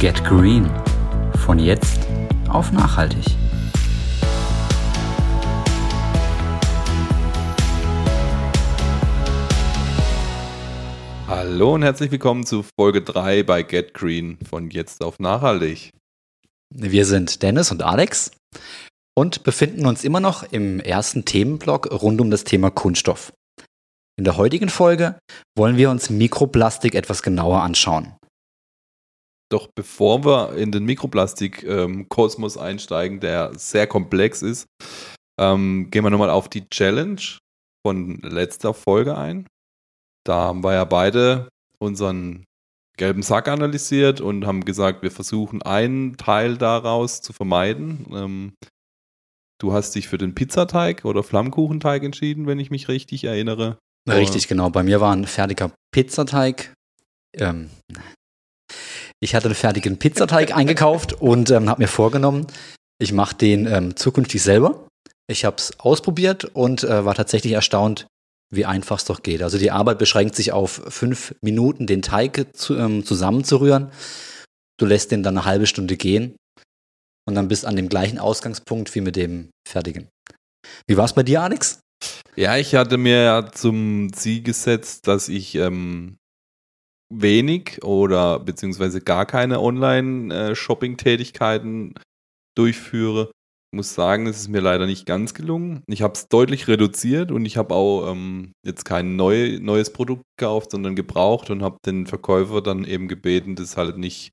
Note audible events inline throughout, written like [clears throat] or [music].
Get Green. Von jetzt auf nachhaltig. Hallo und herzlich willkommen zu Folge 3 bei Get Green von jetzt auf nachhaltig. Wir sind Dennis und Alex und befinden uns immer noch im ersten Themenblock rund um das Thema Kunststoff. In der heutigen Folge wollen wir uns Mikroplastik etwas genauer anschauen. Doch bevor wir in den Mikroplastik-Kosmos ähm, einsteigen, der sehr komplex ist, ähm, gehen wir nochmal auf die Challenge von letzter Folge ein. Da haben wir ja beide unseren gelben Sack analysiert und haben gesagt, wir versuchen einen Teil daraus zu vermeiden. Ähm, du hast dich für den Pizzateig oder Flammkuchenteig entschieden, wenn ich mich richtig erinnere. Richtig, genau. Bei mir war ein fertiger Pizzateig. Ähm, ich hatte einen fertigen Pizzateig eingekauft und ähm, habe mir vorgenommen, ich mache den ähm, zukünftig selber. Ich habe es ausprobiert und äh, war tatsächlich erstaunt, wie einfach es doch geht. Also die Arbeit beschränkt sich auf fünf Minuten, den Teig zu, ähm, zusammenzurühren. Du lässt den dann eine halbe Stunde gehen und dann bist an dem gleichen Ausgangspunkt wie mit dem fertigen. Wie war es bei dir, Alex? Ja, ich hatte mir ja zum Ziel gesetzt, dass ich ähm, wenig oder beziehungsweise gar keine Online-Shopping-Tätigkeiten durchführe. Ich muss sagen, es ist mir leider nicht ganz gelungen. Ich habe es deutlich reduziert und ich habe auch ähm, jetzt kein neu, neues Produkt gekauft, sondern gebraucht und habe den Verkäufer dann eben gebeten, das halt nicht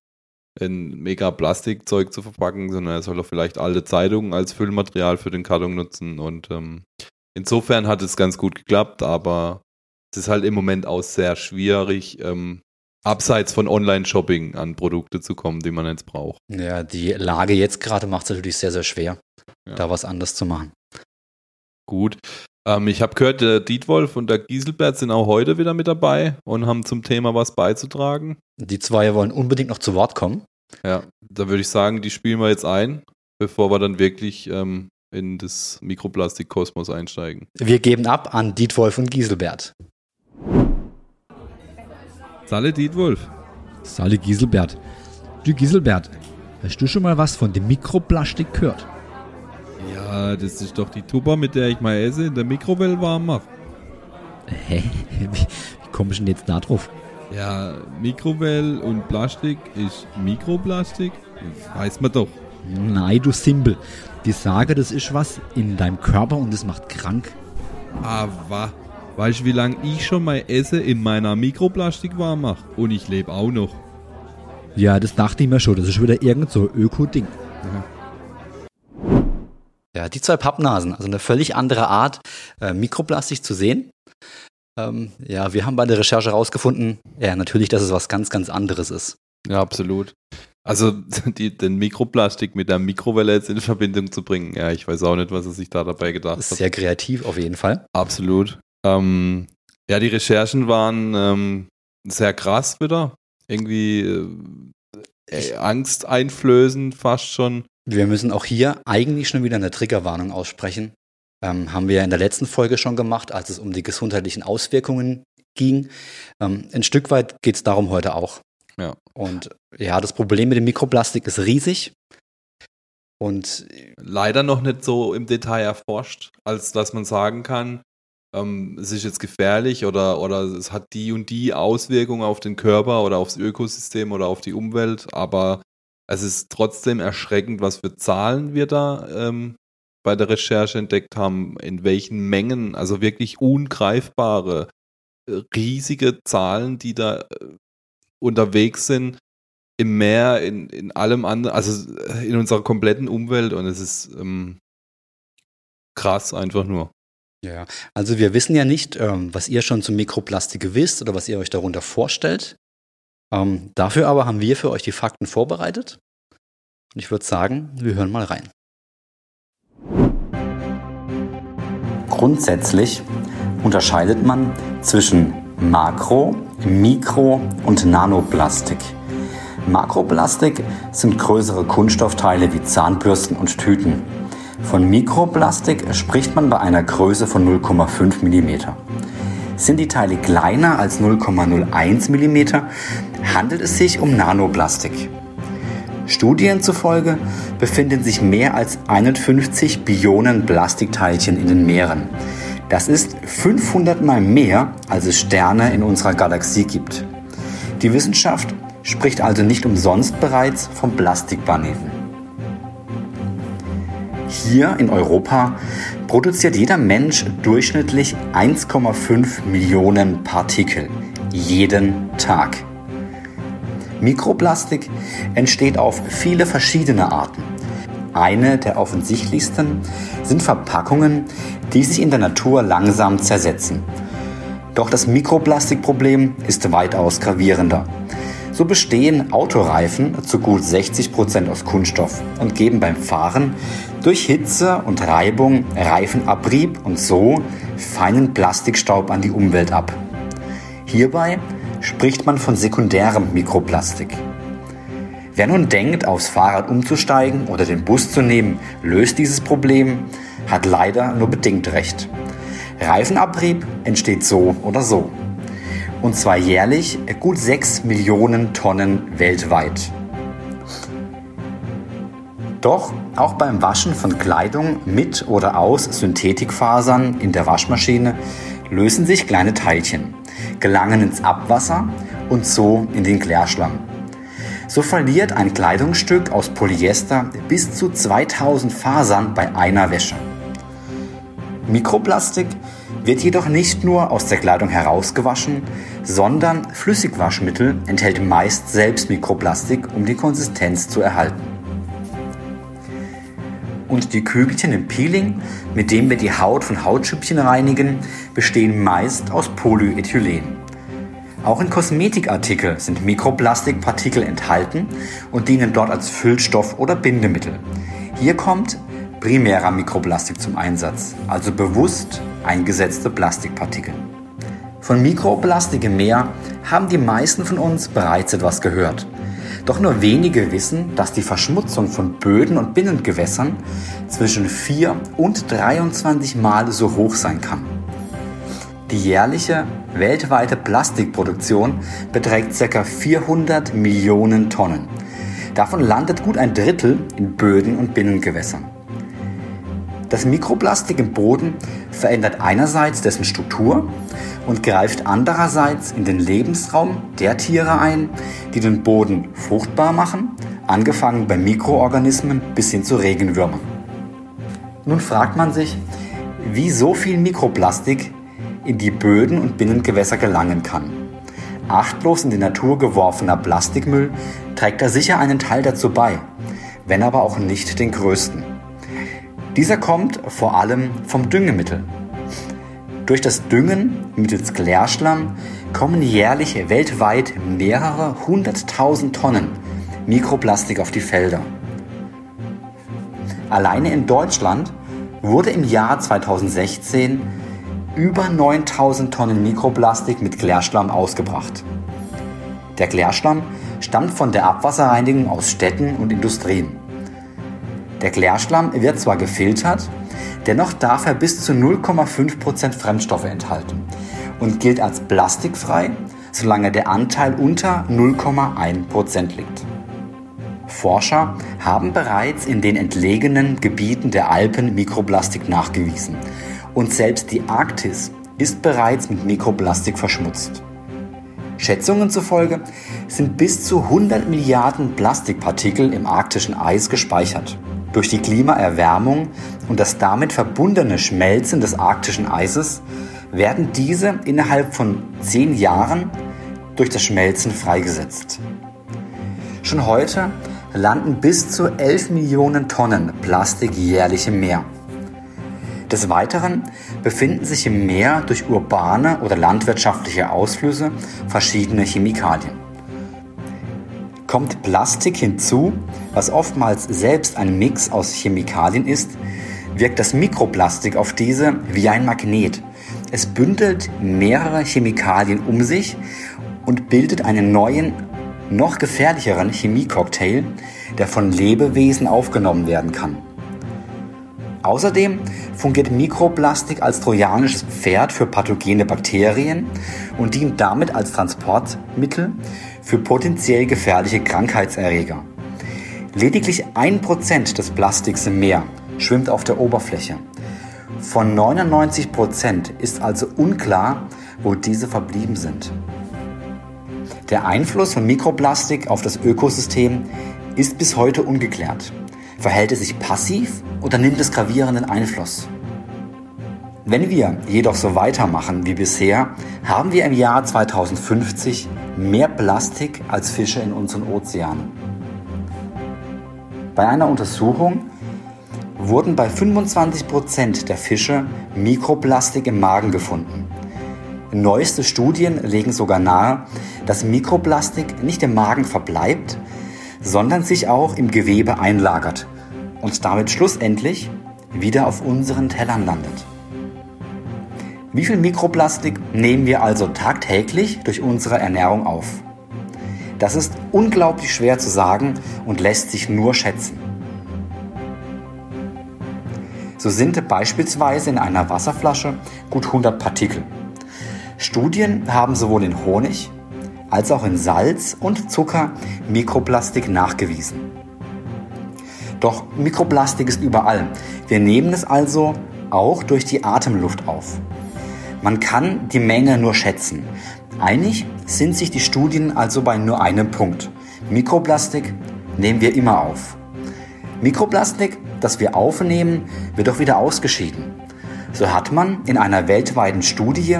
in mega Plastikzeug zu verpacken, sondern er soll auch vielleicht alte Zeitungen als Füllmaterial für den Karton nutzen. Und ähm, insofern hat es ganz gut geklappt, aber es ist halt im Moment auch sehr schwierig, ähm, abseits von Online-Shopping an Produkte zu kommen, die man jetzt braucht. Ja, die Lage jetzt gerade macht es natürlich sehr, sehr schwer, ja. da was anders zu machen. Gut. Ähm, ich habe gehört, der Dietwolf und der Gieselbert sind auch heute wieder mit dabei und haben zum Thema was beizutragen. Die zwei wollen unbedingt noch zu Wort kommen. Ja, da würde ich sagen, die spielen wir jetzt ein, bevor wir dann wirklich ähm, in das Mikroplastik-Kosmos einsteigen. Wir geben ab an Dietwolf und Gieselbert. Salle Dietwolf. Salle Giselbert. Du Giselbert, hast du schon mal was von dem Mikroplastik gehört? Ja, das ist doch die Tuba, mit der ich mal esse in der Mikrowelle warm mache. Hä? Wie, wie kommst du denn jetzt da drauf? Ja, Mikrowelle und Plastik ist Mikroplastik. Das weiß man doch. Nein, du Simpel. Die sage, das ist was in deinem Körper und das macht krank. Aber Weißt du, wie lange ich schon mein Essen in meiner Mikroplastik warm mache? Und ich lebe auch noch. Ja, das dachte ich mir schon. Das ist wieder irgend so Öko-Ding. Ja. die zwei Pappnasen, also eine völlig andere Art, äh, Mikroplastik zu sehen. Ähm, ja, wir haben bei der Recherche herausgefunden, ja, natürlich, dass es was ganz, ganz anderes ist. Ja, absolut. Also [laughs] die, den Mikroplastik mit der Mikrowelle jetzt in Verbindung zu bringen, ja, ich weiß auch nicht, was er sich da dabei gedacht hat. Sehr kreativ auf jeden Fall. Absolut. Ähm, ja, die Recherchen waren ähm, sehr krass wieder. Irgendwie äh, angsteinflößend fast schon. Wir müssen auch hier eigentlich schon wieder eine Triggerwarnung aussprechen. Ähm, haben wir in der letzten Folge schon gemacht, als es um die gesundheitlichen Auswirkungen ging. Ähm, ein Stück weit geht es darum heute auch. Ja. Und ja, das Problem mit dem Mikroplastik ist riesig. Und leider noch nicht so im Detail erforscht, als dass man sagen kann, ähm, es ist jetzt gefährlich oder, oder es hat die und die Auswirkungen auf den Körper oder aufs Ökosystem oder auf die Umwelt, aber es ist trotzdem erschreckend, was für Zahlen wir da ähm, bei der Recherche entdeckt haben, in welchen Mengen, also wirklich ungreifbare, äh, riesige Zahlen, die da äh, unterwegs sind im Meer, in, in allem anderen, also äh, in unserer kompletten Umwelt und es ist ähm, krass einfach nur. Ja, also wir wissen ja nicht, ähm, was ihr schon zum Mikroplastik wisst oder was ihr euch darunter vorstellt. Ähm, dafür aber haben wir für euch die Fakten vorbereitet. Und ich würde sagen, wir hören mal rein. Grundsätzlich unterscheidet man zwischen Makro-, Mikro- und Nanoplastik. Makroplastik sind größere Kunststoffteile wie Zahnbürsten und Tüten. Von Mikroplastik spricht man bei einer Größe von 0,5 mm. Sind die Teile kleiner als 0,01 mm, handelt es sich um Nanoplastik. Studien zufolge befinden sich mehr als 51 Billionen Plastikteilchen in den Meeren. Das ist 500 mal mehr, als es Sterne in unserer Galaxie gibt. Die Wissenschaft spricht also nicht umsonst bereits vom Plastikplaneten. Hier in Europa produziert jeder Mensch durchschnittlich 1,5 Millionen Partikel jeden Tag. Mikroplastik entsteht auf viele verschiedene Arten. Eine der offensichtlichsten sind Verpackungen, die sich in der Natur langsam zersetzen. Doch das Mikroplastikproblem ist weitaus gravierender. So bestehen Autoreifen zu gut 60 Prozent aus Kunststoff und geben beim Fahren durch Hitze und Reibung Reifenabrieb und so feinen Plastikstaub an die Umwelt ab. Hierbei spricht man von sekundärem Mikroplastik. Wer nun denkt, aufs Fahrrad umzusteigen oder den Bus zu nehmen, löst dieses Problem, hat leider nur bedingt recht. Reifenabrieb entsteht so oder so. Und zwar jährlich gut 6 Millionen Tonnen weltweit. Doch auch beim Waschen von Kleidung mit oder aus Synthetikfasern in der Waschmaschine lösen sich kleine Teilchen, gelangen ins Abwasser und so in den Klärschlamm. So verliert ein Kleidungsstück aus Polyester bis zu 2000 Fasern bei einer Wäsche. Mikroplastik wird jedoch nicht nur aus der Kleidung herausgewaschen, sondern Flüssigwaschmittel enthält meist selbst Mikroplastik, um die Konsistenz zu erhalten. Und die Kügelchen im Peeling, mit dem wir die Haut von Hautschüppchen reinigen, bestehen meist aus Polyethylen. Auch in Kosmetikartikeln sind Mikroplastikpartikel enthalten und dienen dort als Füllstoff oder Bindemittel. Hier kommt primärer Mikroplastik zum Einsatz, also bewusst eingesetzte Plastikpartikel. Von Mikroplastik im Meer haben die meisten von uns bereits etwas gehört. Doch nur wenige wissen, dass die Verschmutzung von Böden und Binnengewässern zwischen 4 und 23 Mal so hoch sein kann. Die jährliche weltweite Plastikproduktion beträgt ca. 400 Millionen Tonnen. Davon landet gut ein Drittel in Böden und Binnengewässern. Das Mikroplastik im Boden verändert einerseits dessen Struktur und greift andererseits in den Lebensraum der Tiere ein, die den Boden fruchtbar machen, angefangen bei Mikroorganismen bis hin zu Regenwürmern. Nun fragt man sich, wie so viel Mikroplastik in die Böden und Binnengewässer gelangen kann. Achtlos in die Natur geworfener Plastikmüll trägt da sicher einen Teil dazu bei, wenn aber auch nicht den größten. Dieser kommt vor allem vom Düngemittel. Durch das Düngen mittels Klärschlamm kommen jährlich weltweit mehrere hunderttausend Tonnen Mikroplastik auf die Felder. Alleine in Deutschland wurde im Jahr 2016 über 9000 Tonnen Mikroplastik mit Klärschlamm ausgebracht. Der Klärschlamm stammt von der Abwasserreinigung aus Städten und Industrien. Der Klärschlamm wird zwar gefiltert, dennoch darf er bis zu 0,5% Fremdstoffe enthalten und gilt als plastikfrei, solange der Anteil unter 0,1% liegt. Forscher haben bereits in den entlegenen Gebieten der Alpen Mikroplastik nachgewiesen und selbst die Arktis ist bereits mit Mikroplastik verschmutzt. Schätzungen zufolge sind bis zu 100 Milliarden Plastikpartikel im arktischen Eis gespeichert. Durch die Klimaerwärmung und das damit verbundene Schmelzen des arktischen Eises werden diese innerhalb von zehn Jahren durch das Schmelzen freigesetzt. Schon heute landen bis zu 11 Millionen Tonnen Plastik jährlich im Meer. Des Weiteren befinden sich im Meer durch urbane oder landwirtschaftliche Ausflüsse verschiedene Chemikalien. Kommt Plastik hinzu, was oftmals selbst ein Mix aus Chemikalien ist, wirkt das Mikroplastik auf diese wie ein Magnet. Es bündelt mehrere Chemikalien um sich und bildet einen neuen, noch gefährlicheren Chemiecocktail, der von Lebewesen aufgenommen werden kann. Außerdem fungiert Mikroplastik als trojanisches Pferd für pathogene Bakterien und dient damit als Transportmittel für potenziell gefährliche Krankheitserreger. Lediglich ein Prozent des Plastiks im Meer schwimmt auf der Oberfläche. Von 99 Prozent ist also unklar, wo diese verblieben sind. Der Einfluss von Mikroplastik auf das Ökosystem ist bis heute ungeklärt. Verhält es sich passiv oder nimmt es gravierenden Einfluss? Wenn wir jedoch so weitermachen wie bisher, haben wir im Jahr 2050 mehr Plastik als Fische in unseren Ozeanen. Bei einer Untersuchung wurden bei 25 Prozent der Fische Mikroplastik im Magen gefunden. Neueste Studien legen sogar nahe, dass Mikroplastik nicht im Magen verbleibt, sondern sich auch im Gewebe einlagert und damit schlussendlich wieder auf unseren Tellern landet. Wie viel Mikroplastik nehmen wir also tagtäglich durch unsere Ernährung auf? Das ist unglaublich schwer zu sagen und lässt sich nur schätzen. So sind beispielsweise in einer Wasserflasche gut 100 Partikel. Studien haben sowohl in Honig als auch in Salz und Zucker Mikroplastik nachgewiesen. Doch Mikroplastik ist überall. Wir nehmen es also auch durch die Atemluft auf. Man kann die Menge nur schätzen. Einig sind sich die Studien also bei nur einem Punkt. Mikroplastik nehmen wir immer auf. Mikroplastik, das wir aufnehmen, wird auch wieder ausgeschieden. So hat man in einer weltweiten Studie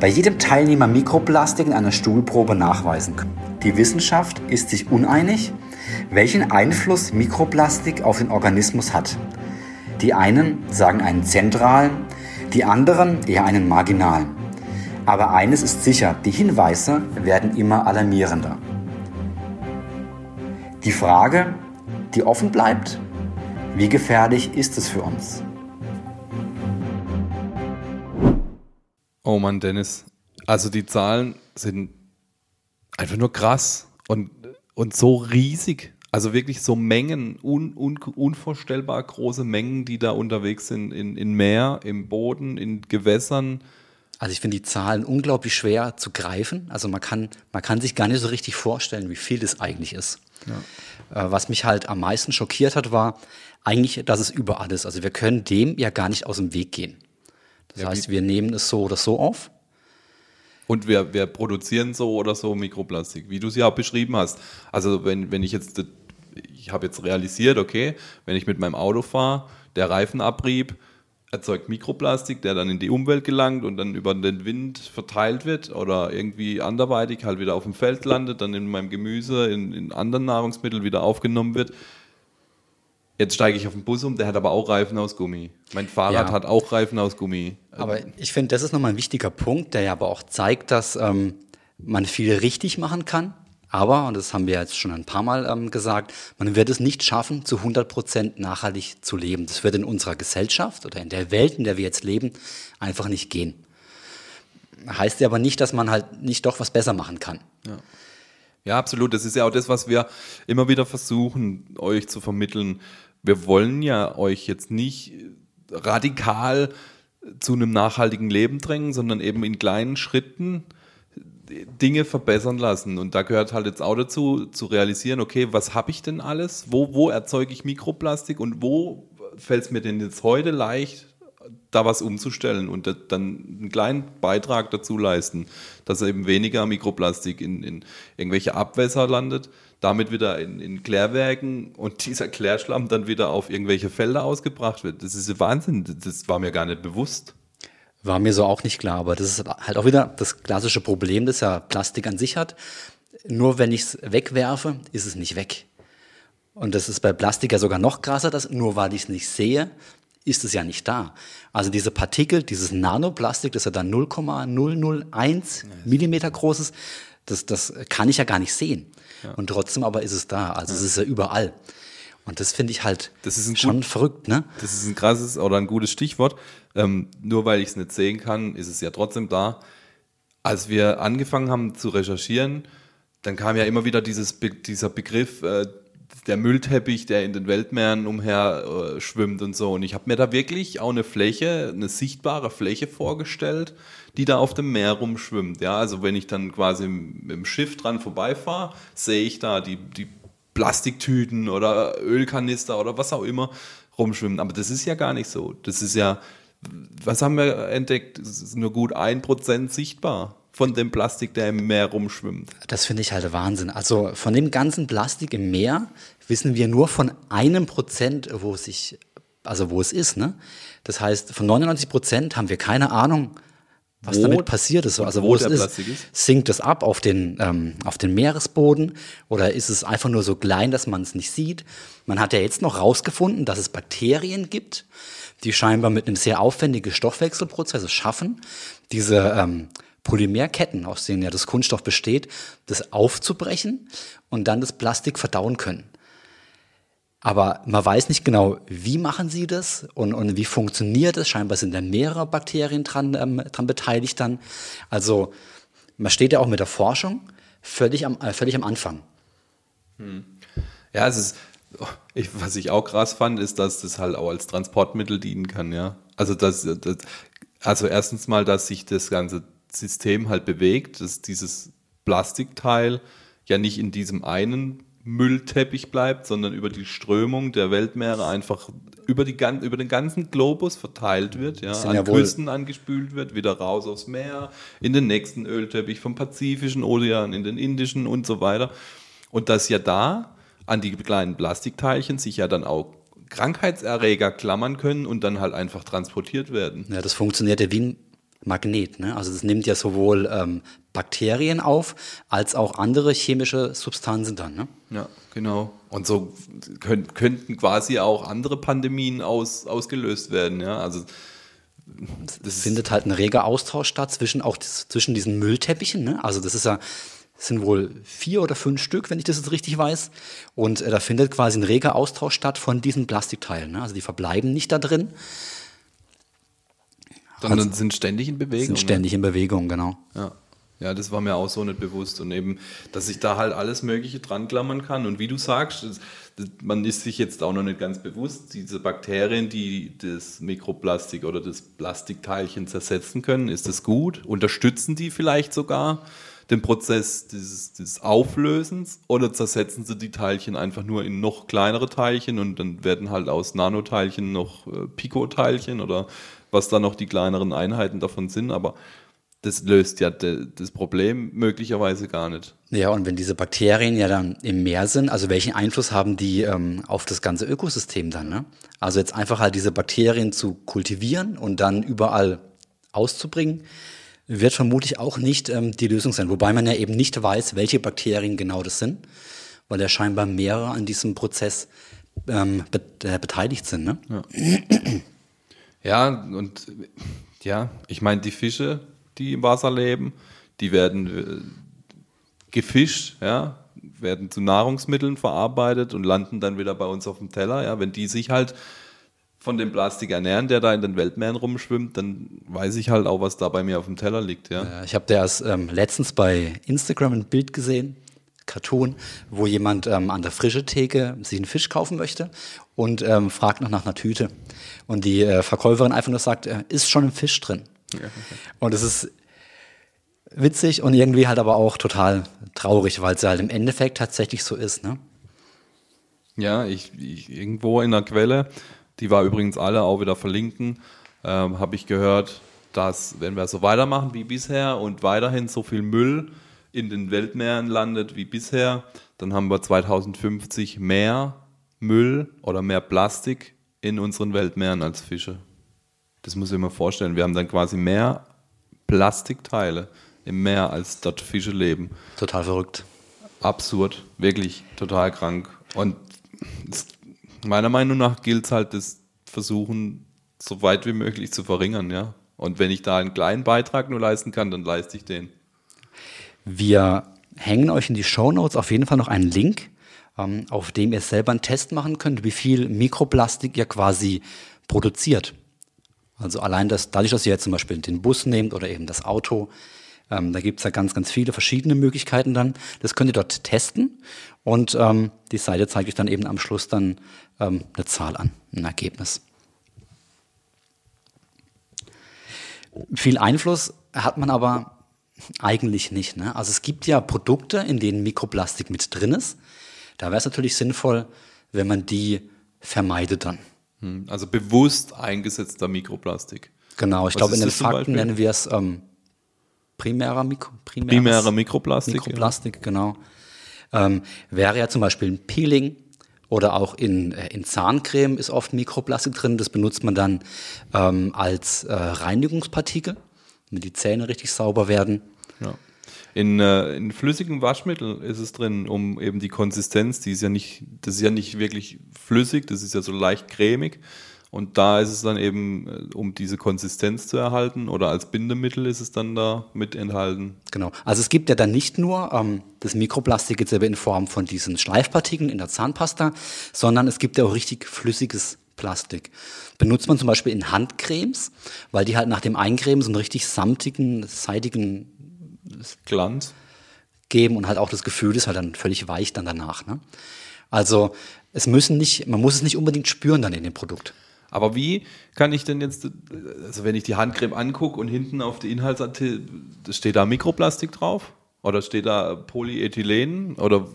bei jedem Teilnehmer Mikroplastik in einer Stuhlprobe nachweisen können. Die Wissenschaft ist sich uneinig, welchen Einfluss Mikroplastik auf den Organismus hat. Die einen sagen einen zentralen, die anderen eher einen marginalen. Aber eines ist sicher, die Hinweise werden immer alarmierender. Die Frage, die offen bleibt, wie gefährlich ist es für uns? Oh Mann, Dennis. Also die Zahlen sind einfach nur krass und, und so riesig. Also wirklich so Mengen, un, un, unvorstellbar große Mengen, die da unterwegs sind in, in Meer, im Boden, in Gewässern. Also ich finde die Zahlen unglaublich schwer zu greifen. Also man kann, man kann sich gar nicht so richtig vorstellen, wie viel das eigentlich ist. Ja. Äh, was mich halt am meisten schockiert hat, war eigentlich, dass es überall ist. Also wir können dem ja gar nicht aus dem Weg gehen. Das ja, heißt, wir nehmen es so oder so auf. Und wir, wir produzieren so oder so Mikroplastik, wie du es ja auch beschrieben hast. Also wenn, wenn ich jetzt, ich habe jetzt realisiert, okay, wenn ich mit meinem Auto fahre, der Reifenabrieb erzeugt Mikroplastik, der dann in die Umwelt gelangt und dann über den Wind verteilt wird oder irgendwie anderweitig halt wieder auf dem Feld landet, dann in meinem Gemüse, in, in anderen Nahrungsmitteln wieder aufgenommen wird. Jetzt steige ich auf den Bus um, der hat aber auch Reifen aus Gummi. Mein Fahrrad ja. hat auch Reifen aus Gummi. Aber ich finde, das ist nochmal ein wichtiger Punkt, der ja aber auch zeigt, dass ähm, man viel richtig machen kann. Aber, und das haben wir jetzt schon ein paar Mal ähm, gesagt, man wird es nicht schaffen, zu 100 Prozent nachhaltig zu leben. Das wird in unserer Gesellschaft oder in der Welt, in der wir jetzt leben, einfach nicht gehen. Heißt ja aber nicht, dass man halt nicht doch was besser machen kann. Ja. ja, absolut. Das ist ja auch das, was wir immer wieder versuchen, euch zu vermitteln wir wollen ja euch jetzt nicht radikal zu einem nachhaltigen Leben drängen, sondern eben in kleinen Schritten Dinge verbessern lassen. Und da gehört halt jetzt auch dazu, zu realisieren, okay, was habe ich denn alles? Wo, wo erzeuge ich Mikroplastik und wo fällt es mir denn jetzt heute leicht, da was umzustellen und dann einen kleinen Beitrag dazu leisten, dass eben weniger Mikroplastik in, in irgendwelche Abwässer landet, damit wieder in, in Klärwerken und [laughs] dieser Klärschlamm dann wieder auf irgendwelche Felder ausgebracht wird. Das ist Wahnsinn, das war mir gar nicht bewusst. War mir so auch nicht klar, aber das ist halt auch wieder das klassische Problem, das ja Plastik an sich hat. Nur wenn ich es wegwerfe, ist es nicht weg. Und das ist bei Plastik ja sogar noch krasser, dass nur weil ich es nicht sehe, ist es ja nicht da. Also diese Partikel, dieses Nanoplastik, das ja dann 0,001 Millimeter groß ist, das, das kann ich ja gar nicht sehen. Ja. Und trotzdem aber ist es da. Also ja. es ist ja überall. Und das finde ich halt schon gut, verrückt, ne? Das ist ein krasses oder ein gutes Stichwort. Ähm, nur weil ich es nicht sehen kann, ist es ja trotzdem da. Als wir angefangen haben zu recherchieren, dann kam ja immer wieder dieses, dieser Begriff äh, der Müllteppich, der in den Weltmeeren umher äh, schwimmt und so. Und ich habe mir da wirklich auch eine Fläche, eine sichtbare Fläche vorgestellt, die da auf dem Meer rumschwimmt. Ja, also wenn ich dann quasi mit dem Schiff dran vorbeifahre, sehe ich da die, die Plastiktüten oder Ölkanister oder was auch immer rumschwimmen. Aber das ist ja gar nicht so. Das ist ja, was haben wir entdeckt? Es ist nur gut ein Prozent sichtbar von dem Plastik, der im Meer rumschwimmt. Das finde ich halt Wahnsinn. Also von dem ganzen Plastik im Meer wissen wir nur von einem Prozent, wo es sich, also wo es ist. Ne? Das heißt, von 99 Prozent haben wir keine Ahnung, was Wo- damit passiert ist. Also wo wo es ist. Ist? Sinkt es ab auf den, ähm, auf den Meeresboden oder ist es einfach nur so klein, dass man es nicht sieht? Man hat ja jetzt noch rausgefunden, dass es Bakterien gibt, die scheinbar mit einem sehr aufwendigen Stoffwechselprozess es schaffen, diese ähm, Polymerketten, aus denen ja das Kunststoff besteht, das aufzubrechen und dann das Plastik verdauen können. Aber man weiß nicht genau, wie machen sie das und, und wie funktioniert es. Scheinbar sind da mehrere Bakterien dran, ähm, dran beteiligt dann. Also man steht ja auch mit der Forschung völlig am, äh, völlig am Anfang. Ja, es ist, oh, ich, was ich auch krass fand, ist, dass das halt auch als Transportmittel dienen kann, ja. Also, dass, das, also erstens mal, dass sich das ganze System halt bewegt, dass dieses Plastikteil ja nicht in diesem einen Müllteppich bleibt, sondern über die Strömung der Weltmeere einfach über, die, über den ganzen Globus verteilt wird, ja, an ja Küsten angespült wird, wieder raus aufs Meer, in den nächsten Ölteppich vom Pazifischen Ozean, in den Indischen und so weiter. Und dass ja da an die kleinen Plastikteilchen sich ja dann auch Krankheitserreger klammern können und dann halt einfach transportiert werden. Ja, das funktioniert ja wie ein Magnet. Ne? Also das nimmt ja sowohl ähm, Bakterien auf, als auch andere chemische Substanzen dann. Ne? Ja, genau. Und so könnt, könnten quasi auch andere Pandemien aus, ausgelöst werden, ja. Also Es findet halt ein reger Austausch statt zwischen auch zwischen diesen Müllteppichen. Ne? Also das ist ja, das sind wohl vier oder fünf Stück, wenn ich das jetzt richtig weiß. Und äh, da findet quasi ein reger Austausch statt von diesen Plastikteilen. Ne? Also die verbleiben nicht da drin, sondern sind ständig in Bewegung. sind ne? ständig in Bewegung, genau. Ja. ja, das war mir auch so nicht bewusst. Und eben, dass ich da halt alles Mögliche dran klammern kann. Und wie du sagst, das, das, man ist sich jetzt auch noch nicht ganz bewusst, diese Bakterien, die das Mikroplastik oder das Plastikteilchen zersetzen können, ist das gut? Unterstützen die vielleicht sogar den Prozess des, des Auflösens oder zersetzen sie die Teilchen einfach nur in noch kleinere Teilchen und dann werden halt aus Nanoteilchen noch äh, Picoteilchen oder was da noch die kleineren Einheiten davon sind, aber das löst ja das Problem möglicherweise gar nicht. Ja, und wenn diese Bakterien ja dann im Meer sind, also welchen Einfluss haben die ähm, auf das ganze Ökosystem dann? Ne? Also jetzt einfach halt diese Bakterien zu kultivieren und dann überall auszubringen, wird vermutlich auch nicht ähm, die Lösung sein. Wobei man ja eben nicht weiß, welche Bakterien genau das sind, weil ja scheinbar mehrere an diesem Prozess ähm, be äh, beteiligt sind. Ne? Ja, und ja, ich meine, die Fische, die im Wasser leben, die werden äh, gefischt, ja, werden zu Nahrungsmitteln verarbeitet und landen dann wieder bei uns auf dem Teller. Ja, wenn die sich halt von dem Plastik ernähren, der da in den Weltmeeren rumschwimmt, dann weiß ich halt auch, was da bei mir auf dem Teller liegt. Ja. Ja, ich habe da erst ähm, letztens bei Instagram ein Bild gesehen, Cartoon, wo jemand ähm, an der frische Theke sich einen Fisch kaufen möchte und ähm, fragt noch nach einer Tüte. Und die äh, Verkäuferin einfach nur sagt, äh, ist schon ein Fisch drin. Und es ist witzig und irgendwie halt aber auch total traurig, weil es halt im Endeffekt tatsächlich so ist. Ne? Ja, ich, ich irgendwo in der Quelle, die war übrigens alle auch wieder verlinken, ähm, habe ich gehört, dass wenn wir so weitermachen wie bisher und weiterhin so viel Müll in den Weltmeeren landet wie bisher, dann haben wir 2050 mehr Müll oder mehr Plastik in unseren Weltmeeren als Fische. Das muss ich mir vorstellen. Wir haben dann quasi mehr Plastikteile im Meer, als dort Fische leben Total verrückt. absurd, wirklich total krank. Und es, meiner Meinung nach gilt es halt, das versuchen, so weit wie möglich zu verringern, ja. Und wenn ich da einen kleinen Beitrag nur leisten kann, dann leiste ich den. Wir hängen euch in die Show Notes auf jeden Fall noch einen Link, ähm, auf dem ihr selber einen Test machen könnt, wie viel Mikroplastik ihr quasi produziert. Also allein das, dadurch, dass ihr jetzt zum Beispiel den Bus nehmt oder eben das Auto, ähm, da gibt es ja ganz, ganz viele verschiedene Möglichkeiten dann. Das könnt ihr dort testen und ähm, die Seite zeigt euch dann eben am Schluss dann ähm, eine Zahl an, ein Ergebnis. Viel Einfluss hat man aber eigentlich nicht. Ne? Also es gibt ja Produkte, in denen Mikroplastik mit drin ist. Da wäre es natürlich sinnvoll, wenn man die vermeidet dann. Hm, Also bewusst eingesetzter Mikroplastik. Genau, ich Was glaube, in den Fakten nennen wir es ähm, primärer Mikro, Primärer Mikroplastik. Mikroplastik, genau. Ähm, wäre ja zum Beispiel ein Peeling oder auch in, äh, in Zahncreme ist oft Mikroplastik drin. Das benutzt man dann ähm, als äh, Reinigungspartikel, damit die Zähne richtig sauber werden. Ja. In, äh, in flüssigem Waschmittel ist es drin, um eben die Konsistenz, die ist ja nicht, das ist ja nicht wirklich flüssig, das ist ja so leicht cremig. Und da ist es dann eben, äh, um diese Konsistenz zu erhalten oder als Bindemittel ist es dann da mit enthalten. Genau. Also es gibt ja dann nicht nur ähm, das Mikroplastik jetzt aber in Form von diesen Schleifpartikeln in der Zahnpasta, sondern es gibt ja auch richtig flüssiges Plastik. Benutzt man zum Beispiel in Handcremes, weil die halt nach dem Eincremen so einen richtig samtigen, seidigen Glanz. geben und halt auch das Gefühl ist halt dann völlig weich dann danach. Ne? Also es müssen nicht, man muss es nicht unbedingt spüren dann in dem Produkt. Aber wie kann ich denn jetzt, also wenn ich die Handcreme angucke und hinten auf die Inhaltsartikel, steht da Mikroplastik drauf? Oder steht da Polyethylen? Oder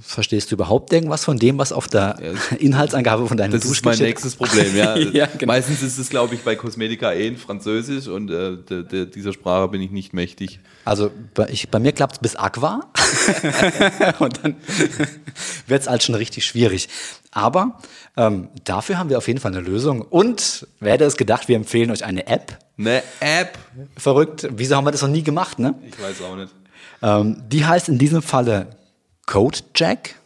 Verstehst du überhaupt irgendwas von dem, was auf der [laughs] Inhaltsangabe von deinem Das ist mein steht? nächstes Problem, ja. [laughs] Ja, genau. Meistens ist es, glaube ich, bei Kosmetika eh in Französisch und äh, de, de, dieser Sprache bin ich nicht mächtig. Also bei, ich, bei mir klappt es bis Aqua [laughs] und dann wird es halt schon richtig schwierig. Aber ähm, dafür haben wir auf jeden Fall eine Lösung. Und wer hätte es gedacht, wir empfehlen euch eine App. Eine App? Verrückt, wieso haben wir das noch nie gemacht, ne? Ich weiß auch nicht. Ähm, die heißt in diesem Falle Codejack.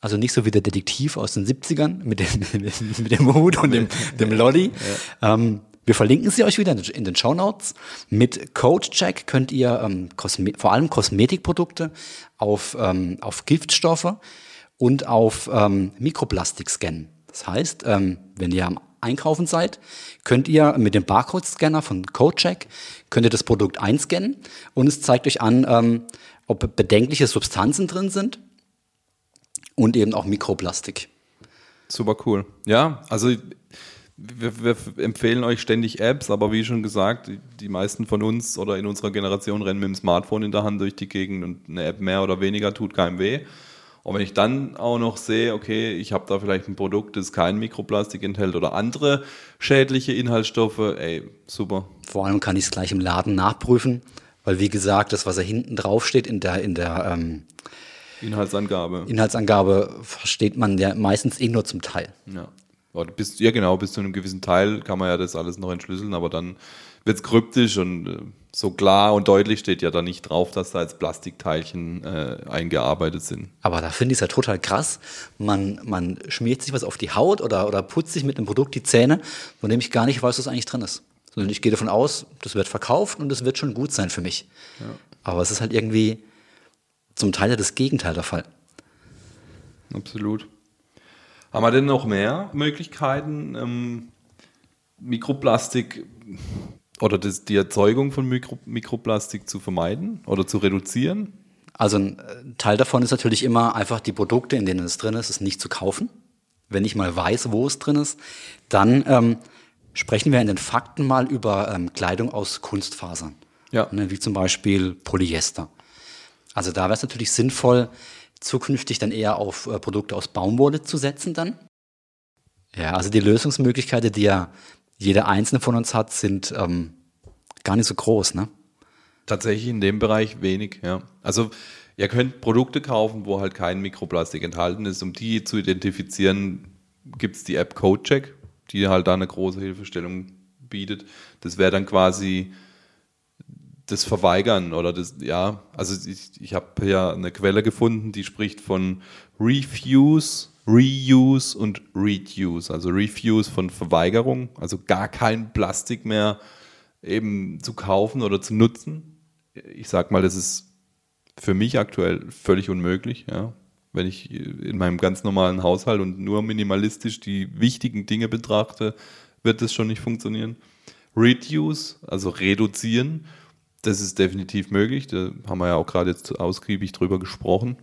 Also nicht so wie der Detektiv aus den 70ern mit dem, [laughs] mit dem Hut und dem, dem Lolli. Ähm, wir verlinken sie euch wieder in den Show Notes. Mit Codecheck könnt ihr ähm, vor allem Kosmetikprodukte auf, ähm, auf Giftstoffe und auf ähm, Mikroplastik scannen. Das heißt, ähm, wenn ihr am Einkaufen seid, könnt ihr mit dem Barcode-Scanner von Codecheck könnt ihr das Produkt einscannen und es zeigt euch an, ähm, ob bedenkliche Substanzen drin sind und eben auch Mikroplastik. Super cool. Ja, also wir, wir empfehlen euch ständig Apps, aber wie schon gesagt, die, meisten von uns oder in unserer Generation rennen mit dem Smartphone in der Hand durch die Gegend und eine App mehr oder weniger tut keinem weh. Und wenn ich dann auch noch sehe, okay, ich habe da vielleicht ein Produkt, das kein Mikroplastik enthält oder andere schädliche Inhaltsstoffe, ey, super. Vor allem kann ich es gleich im Laden nachprüfen, weil wie gesagt, das, was da hinten drauf steht in der, in der ähm, Inhaltsangabe. Inhaltsangabe, versteht man ja meistens eh nur zum Teil. Ja. Bis, ja, genau, bis zu einem gewissen Teil kann man ja das alles noch entschlüsseln, aber dann wird es kryptisch und äh, so klar und deutlich steht ja da nicht drauf, dass da jetzt Plastikteilchen äh, eingearbeitet sind. Aber da finde ich es ja total krass. Man, man schmiert sich was auf die Haut oder, oder putzt sich mit einem Produkt die Zähne, von dem ich gar nicht weiß, was eigentlich drin ist. Sondern ich gehe davon aus, das wird verkauft und das wird schon gut sein für mich. Aber es ist halt irgendwie zum Teil ja das Gegenteil der Fall. Absolut. Haben wir denn noch mehr Möglichkeiten, ähm, Mikroplastik oder das, die Erzeugung von Mikro, Mikroplastik zu vermeiden oder zu reduzieren? Also ein äh, Teil davon ist natürlich immer einfach die Produkte, in denen es drin ist, es nicht zu kaufen. Wenn ich mal weiß, wo es drin ist, dann ähm, sprechen wir in den Fakten mal über ähm, Kleidung aus Kunstfasern. Ja. Ne, wie zum Beispiel Polyester. Also da wäre es natürlich sinnvoll, zukünftig dann eher auf äh, Produkte aus Baumwolle zu setzen dann. Ja, also die Lösungsmöglichkeiten, die ja jeder einzelne von uns hat, sind ähm, gar nicht so groß, ne? Tatsächlich in dem Bereich wenig, ja. Also ihr könnt Produkte kaufen, wo halt kein Mikroplastik enthalten ist. Um die zu identifizieren, gibt es die App CodeCheck, die halt da eine große Hilfestellung bietet. Das wäre dann quasi das Verweigern oder das, ja, also ich, ich habe ja eine Quelle gefunden, die spricht von Refuse, Reuse und Reduce. Also Refuse von Verweigerung, also gar kein Plastik mehr eben zu kaufen oder zu nutzen. Ich sag mal, das ist für mich aktuell völlig unmöglich, ja. Wenn ich in meinem ganz normalen Haushalt und nur minimalistisch die wichtigen Dinge betrachte, wird das schon nicht funktionieren. Reduce, also reduzieren, das ist definitiv möglich. Da haben wir ja auch gerade jetzt ausgiebig drüber gesprochen.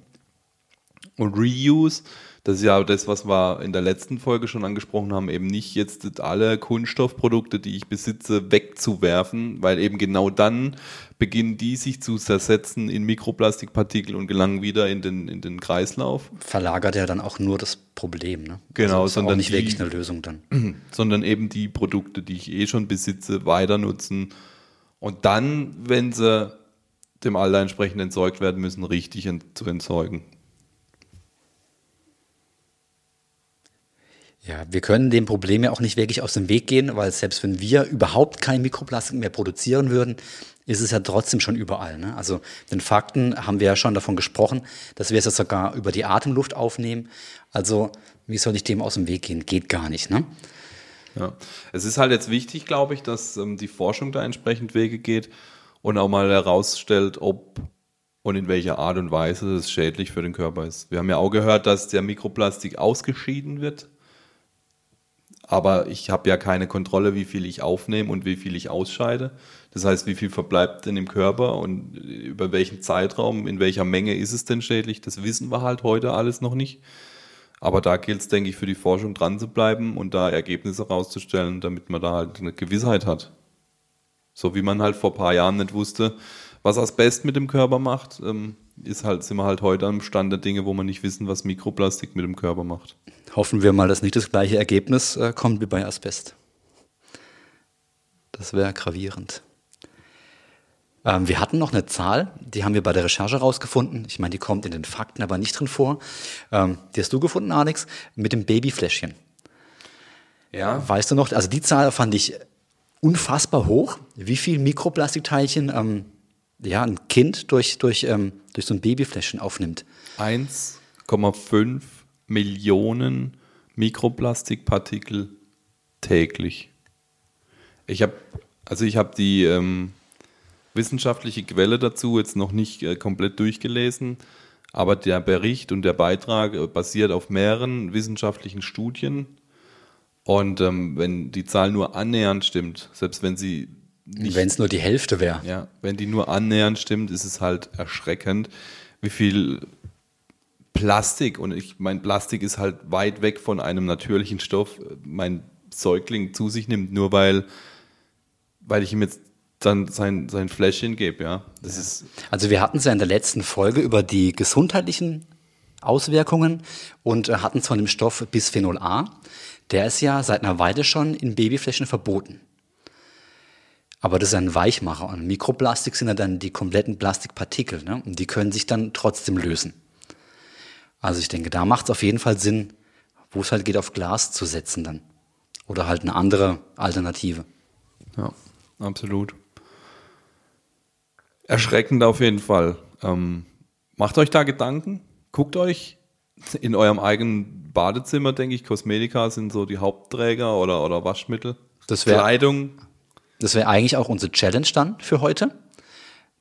Und Reuse, das ist ja das, was wir in der letzten Folge schon angesprochen haben, eben nicht jetzt alle Kunststoffprodukte, die ich besitze, wegzuwerfen, weil eben genau dann beginnen die sich zu zersetzen in Mikroplastikpartikel und gelangen wieder in den, in den Kreislauf. Verlagert ja dann auch nur das Problem. Ne? Genau, also ist sondern nicht die- wirklich eine Lösung dann. [clears throat] sondern eben die Produkte, die ich eh schon besitze, weiter nutzen und dann, wenn sie dem Alter entsprechend entsorgt werden müssen, richtig ent zu entsorgen. Ja, wir können dem Problem ja auch nicht wirklich aus dem Weg gehen, weil selbst wenn wir überhaupt kein Mikroplastik mehr produzieren würden, ist es ja trotzdem schon überall. Ne? Also den Fakten haben wir ja schon davon gesprochen, dass wir es ja sogar über die Atemluft aufnehmen. Also wie soll ich dem aus dem Weg gehen? Geht gar nicht. Ne? Ja. Es ist halt jetzt wichtig, glaube ich, dass ähm, die Forschung da entsprechend Wege geht und auch mal herausstellt, ob und in welcher Art und Weise das schädlich für den Körper ist. Wir haben ja auch gehört, dass der Mikroplastik ausgeschieden wird, aber ich habe ja keine Kontrolle, wie viel ich aufnehme und wie viel ich ausscheide. Das heißt, wie viel verbleibt denn im Körper und über welchen Zeitraum, in welcher Menge ist es denn schädlich, das wissen wir halt heute alles noch nicht. Aber da gilt es, denke ich, für die Forschung dran zu bleiben und da Ergebnisse rauszustellen, damit man da halt eine Gewissheit hat. So wie man halt vor ein paar Jahren nicht wusste, was Asbest mit dem Körper macht, ähm, ist halt, sind wir halt heute am Stand der Dinge, wo wir nicht wissen, was Mikroplastik mit dem Körper macht. Hoffen wir mal, dass nicht das gleiche Ergebnis äh, kommt wie bei Asbest. Das wäre gravierend. Ähm, wir hatten noch eine Zahl, die haben wir bei der Recherche rausgefunden. Ich meine, die kommt in den Fakten aber nicht drin vor. Ähm, die hast du gefunden, Alex, mit dem Babyfläschchen. Ja. Weißt du noch, also die Zahl fand ich unfassbar hoch, wie viel Mikroplastikteilchen ähm, ja, ein Kind durch, durch, ähm, durch so ein Babyfläschchen aufnimmt. 1,5 Millionen Mikroplastikpartikel täglich. Ich habe, also ich habe die ähm, wissenschaftliche Quelle dazu jetzt noch nicht äh, komplett durchgelesen, aber der Bericht und der Beitrag äh, basiert auf mehreren wissenschaftlichen Studien. Und ähm, wenn die Zahl nur annähernd stimmt, selbst wenn sie Wenn es nur die Hälfte wäre. ja, wenn die nur annähernd stimmt, ist es halt erschreckend, wie viel Plastik, und ich mein Plastik ist halt weit weg von einem natürlichen Stoff, mein Säugling zu sich nimmt, nur weil, weil ich ihm jetzt dann sein, sein Fläschchen gebe, ja. Das ist, Also wir hatten es ja in der letzten Folge über die gesundheitlichen Auswirkungen und äh, hatten von dem Stoff Bisphenol A. Der ist ja seit einer Weile schon in Babyflächen verboten. Aber das ist ein Weichmacher und Mikroplastik sind ja dann die kompletten Plastikpartikel ne? und die können sich dann trotzdem lösen. Also ich denke, da macht es auf jeden Fall Sinn, wo es halt geht, auf Glas zu setzen dann. Oder halt eine andere Alternative. ja, absolut. Erschreckend auf jeden Fall. Ähm, macht euch da Gedanken, guckt euch in eurem eigenen Badezimmer, denke ich, Kosmetika sind so die Hauptträger oder, oder Waschmittel. Das wär- Kleidung, Das wäre eigentlich auch unsere Challenge dann für heute.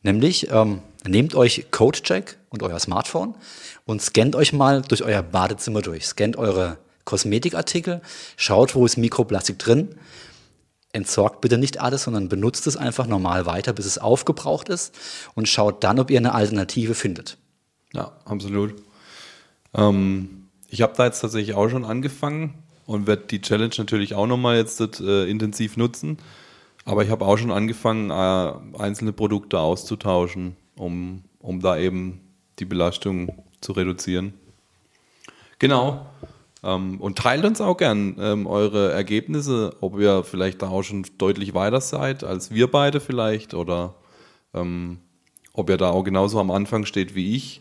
Nämlich, ähm, nehmt euch CodeCheck und euer Smartphone und scannt euch mal durch euer Badezimmer durch. Scannt eure Kosmetikartikel, schaut, wo ist Mikroplastik drin. Entsorgt bitte nicht alles, sondern benutzt es einfach normal weiter, bis es aufgebraucht ist und schaut dann, ob ihr eine Alternative findet. Ja, absolut. Ähm, ich habe da jetzt tatsächlich auch schon angefangen und werde die Challenge natürlich auch nochmal jetzt äh, intensiv nutzen. Aber ich habe auch schon angefangen, äh, einzelne Produkte auszutauschen, um, um da eben die Belastung zu reduzieren. Genau. Ähm, und teilt uns auch gern ähm, eure Ergebnisse, ob ihr vielleicht da auch schon deutlich weiter seid als wir beide vielleicht oder ähm, ob ihr da auch genauso am Anfang steht wie ich.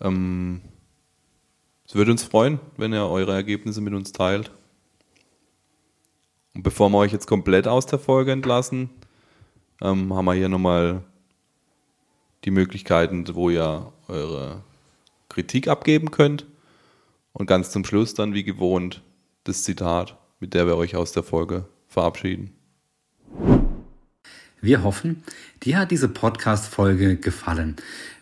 Ähm, es würde uns freuen, wenn ihr eure Ergebnisse mit uns teilt. Und bevor wir euch jetzt komplett aus der Folge entlassen, ähm, haben wir hier nochmal die Möglichkeiten, wo ihr eure Kritik abgeben könnt. Und ganz zum Schluss dann wie gewohnt das Zitat, mit der wir euch aus der Folge verabschieden. Wir hoffen, dir hat diese Podcast-Folge gefallen.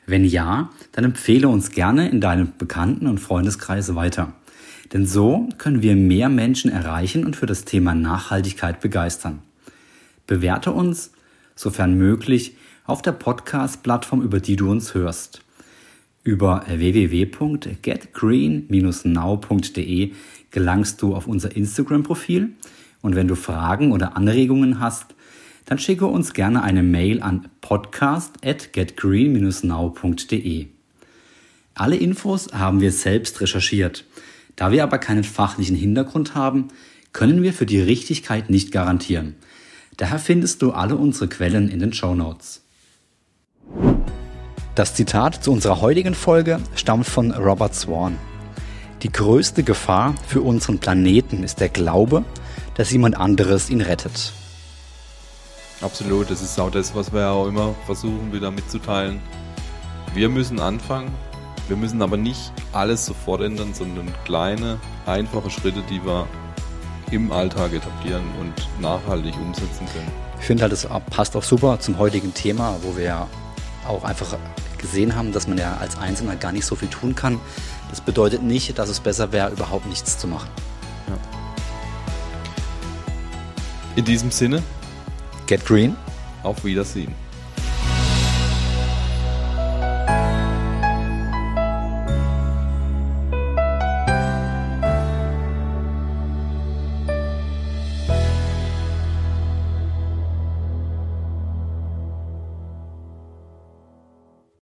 Wenn ja, dann empfehle uns gerne in deinem Bekannten- und Freundeskreis weiter. Denn so können wir mehr Menschen erreichen und für das Thema Nachhaltigkeit begeistern. Bewerte uns, sofern möglich, auf der Podcast-Plattform, über die du uns hörst. Über www.getgreen-now.de gelangst du auf unser Instagram-Profil und wenn du Fragen oder Anregungen hast, dann schicke uns gerne eine Mail an podcast@getgreen-now.de. Alle Infos haben wir selbst recherchiert. Da wir aber keinen fachlichen Hintergrund haben, können wir für die Richtigkeit nicht garantieren. Daher findest du alle unsere Quellen in den Show Notes. Das Zitat zu unserer heutigen Folge stammt von Robert Swan. Die größte Gefahr für unseren Planeten ist der Glaube, dass jemand anderes ihn rettet. Absolut, das ist auch das, was wir auch immer versuchen wieder mitzuteilen. Wir müssen anfangen, wir müssen aber nicht alles sofort ändern, sondern kleine, einfache Schritte, die wir im Alltag etablieren und nachhaltig umsetzen können. Ich finde halt, das passt auch super zum heutigen Thema, wo wir ja auch einfach gesehen haben, dass man ja als Einzelner gar nicht so viel tun kann. Das bedeutet nicht, dass es besser wäre, überhaupt nichts zu machen. Ja. In diesem Sinne, get green. Auf Wiedersehen.